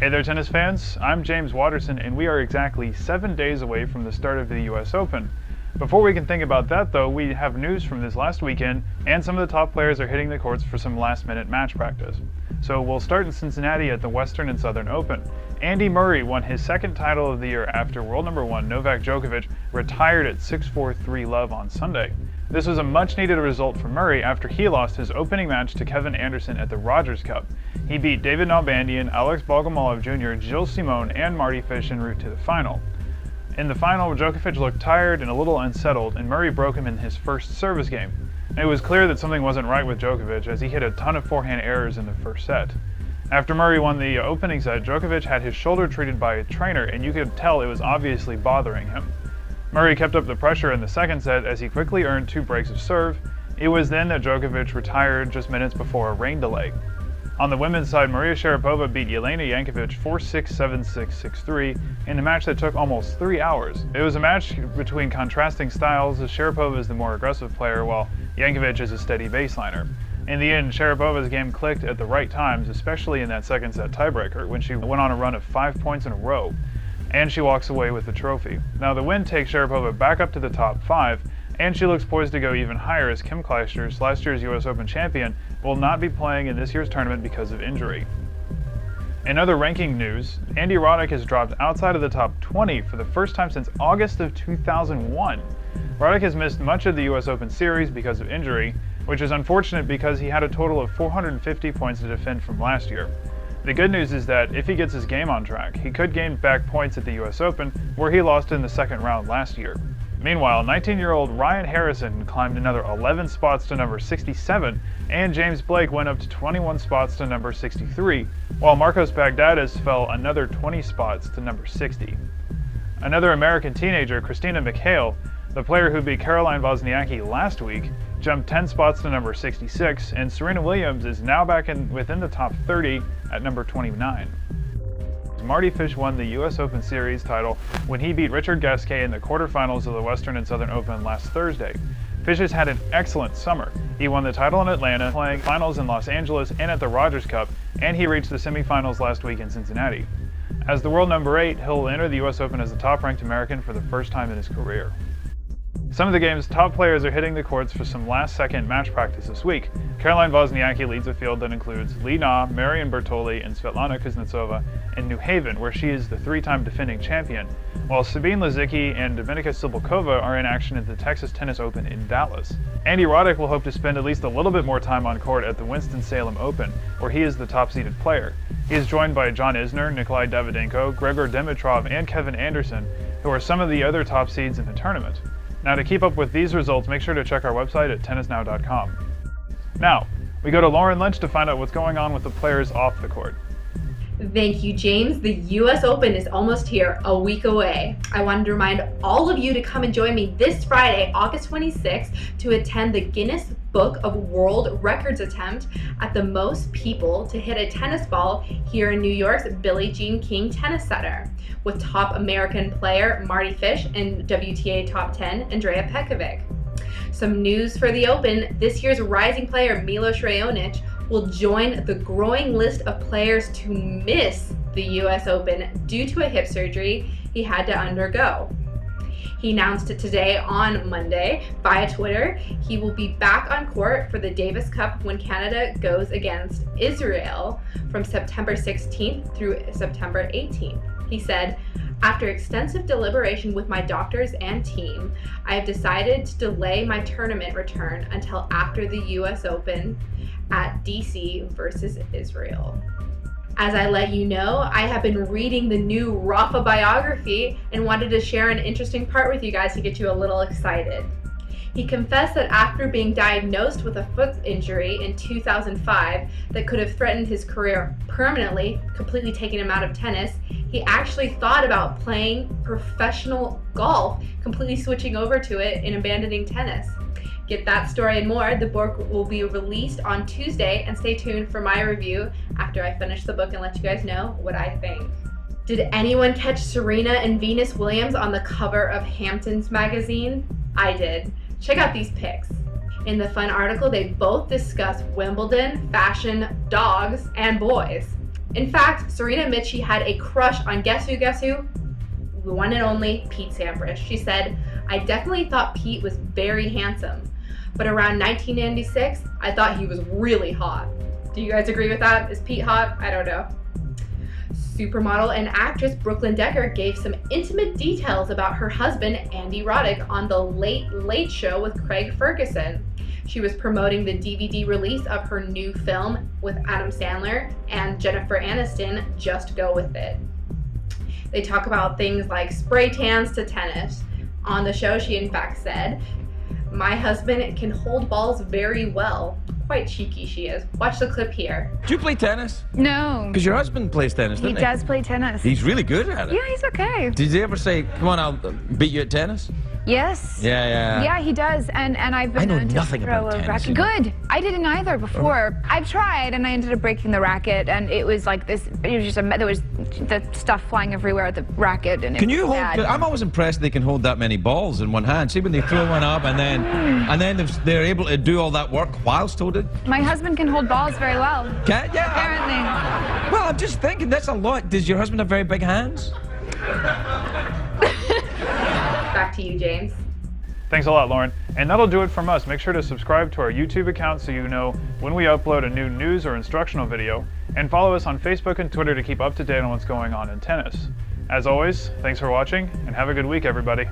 Hey there, tennis fans. I'm James Watterson, and we are exactly seven days away from the start of the US Open. Before we can think about that, though, we have news from this last weekend, and some of the top players are hitting the courts for some last minute match practice. So we'll start in Cincinnati at the Western and Southern Open. Andy Murray won his second title of the year after world number one Novak Djokovic retired at 6-4 3 love on Sunday. This was a much needed result for Murray after he lost his opening match to Kevin Anderson at the Rogers Cup. He beat David Nalbandian, Alex Bogomolov Jr., Gilles Simon, and Mardy Fish en route to the final. In the final, Djokovic looked tired and a little unsettled, and Murray broke him in his first service game. It was clear that something wasn't right with Djokovic as he hit a ton of forehand errors in the first set. After Murray won the opening set, Djokovic had his shoulder treated by a trainer, and you could tell it was obviously bothering him. Murray kept up the pressure in the second set as he quickly earned two breaks of serve. It was then that Djokovic retired just minutes before a rain delay. On the women's side, Maria Sharapova beat Jelena Jankovic 4-6, 7-6, 6-3 in a match that took almost three hours. It was a match between contrasting styles as Sharapova is the more aggressive player while Jankovic is a steady baseliner. In the end, Sharapova's game clicked at the right times, especially in that second set tiebreaker when she went on a run of five points in a row and she walks away with the trophy. Now the win takes Sharapova back up to the top five, and she looks poised to go even higher as Kim Clijsters, last year's US Open champion, will not be playing in this year's tournament because of injury. In other ranking news, Andy Roddick has dropped outside of the top 20 for the first time since August of 2001. Roddick has missed much of the US Open series because of injury, which is unfortunate because he had a total of 450 points to defend from last year. The good news is that if he gets his game on track, he could gain back points at the US Open, where he lost in the second round last year. Meanwhile, 19 year old Ryan Harrison climbed another 11 spots to number 67, and James Blake went up to 21 spots to number 63, while Marcos Baghdatis fell another 20 spots to number 60. Another American teenager, Christina McHale, the player who beat Caroline Wozniacki last week, jumped 10 spots to number 66, and Serena Williams is now back in within the top 30 at number 29. Mardy Fish won the U.S. Open Series title when he beat Richard Gasquet in the quarterfinals of the Western and Southern Open last Thursday. Fish has had an excellent summer. He won the title in Atlanta, playing finals in Los Angeles and at the Rogers Cup, and he reached the semifinals last week in Cincinnati. As the world number 8, he'll enter the U.S. Open as the top-ranked American for the first time in his career. Some of the game's top players are hitting the courts for some last-second match practice this week. Caroline Wozniacki leads a field that includes Li Na, Marion Bartoli, and Svetlana Kuznetsova in New Haven, where she is the three-time defending champion, while Sabine Lisicki and Dominika Cibulkova are in action at the Texas Tennis Open in Dallas. Andy Roddick will hope to spend at least a little bit more time on court at the Winston-Salem Open, where he is the top-seeded player. He is joined by John Isner, Nikolai Davydenko, Grigor Dimitrov, and Kevin Anderson, who are some of the other top seeds in the tournament. Now to keep up with these results, make sure to check our website at tennisnow.com. Now, we go to Lauren Lynch to find out what's going on with the players off the court. Thank you, James. The US Open is almost here, a week away. I wanted to remind all of you to come and join me this Friday, August 26th, to attend the Guinness Book of World Records attempt at the most people to hit a tennis ball here in New York's Billie Jean King Tennis Center, with top American player Mardy Fish and WTA top 10 Andrea Petkovic. Some news for the Open this year's rising player Milos Raonic will join the growing list of players to miss the US Open due to a hip surgery he had to undergo. He announced it today on Monday via Twitter. He will be back on court for the Davis Cup when Canada goes against Israel from September 16th through September 18th. He said, after extensive deliberation with my doctors and team, I have decided to delay my tournament return until after the US Open at DC versus Israel. As I let you know, I have been reading the new Rafa biography and wanted to share an interesting part with you guys to get you a little excited. He confessed that after being diagnosed with a foot injury in 2005 that could have threatened his career permanently, completely taking him out of tennis, he actually thought about playing professional golf, completely switching over to it and abandoning tennis. Get that story and more. The book will be released on Tuesday, and stay tuned for my review after I finish the book and let you guys know what I think. Did anyone catch Serena and Venus Williams on the cover of Hamptons magazine? I did. Check out these pics. In the fun article, they both discuss Wimbledon, fashion, dogs, and boys. In fact, Serena she had a crush on guess who, guess who? The one and only Pete Sampras. She said, I definitely thought Pete was very handsome, but around 1996, I thought he was really hot. Do you guys agree with that? Is Pete hot? I don't know. Supermodel and actress Brooklyn Decker gave some intimate details about her husband, Andy Roddick, on The Late Late Show with Craig Ferguson. She was promoting the DVD release of her new film with Adam Sandler and Jennifer Aniston, Just Go With It. They talk about things like spray tans to tennis. On the show, she in fact said, My husband can hold balls very well. Quite cheeky she is. Watch the clip here. Do you play tennis? No. Because your husband plays tennis, He doesn't does play tennis. He's really good at it. yeah, he's okay. Did he ever say, "Come on, I'll beat you at tennis"? Yes. Yeah, yeah. Yeah, he does, and and I've been I know known to nothing throw about a tennis, racket. you know. Good. I didn't either before. I've tried, and I ended up breaking the racket, and it was like this. It was just a me- there was the stuff flying everywhere at the racket, and it Can you was hold? bad. I'm always impressed they can hold that many balls in one hand. See when they throw one up and then and then they've- they're able to do all that work whilst holding. My husband can hold balls very well. Can yeah. Apparently. Well, I'm just thinking that's a lot. Does your husband have very big hands? Back to you, James. Thanks a lot, Lauren. And that'll do it from us. Make sure to subscribe to our YouTube account so you know when we upload a new news or instructional video, and follow us on Facebook and Twitter to keep up to date on what's going on in tennis. As always, thanks for watching, and have a good week, everybody.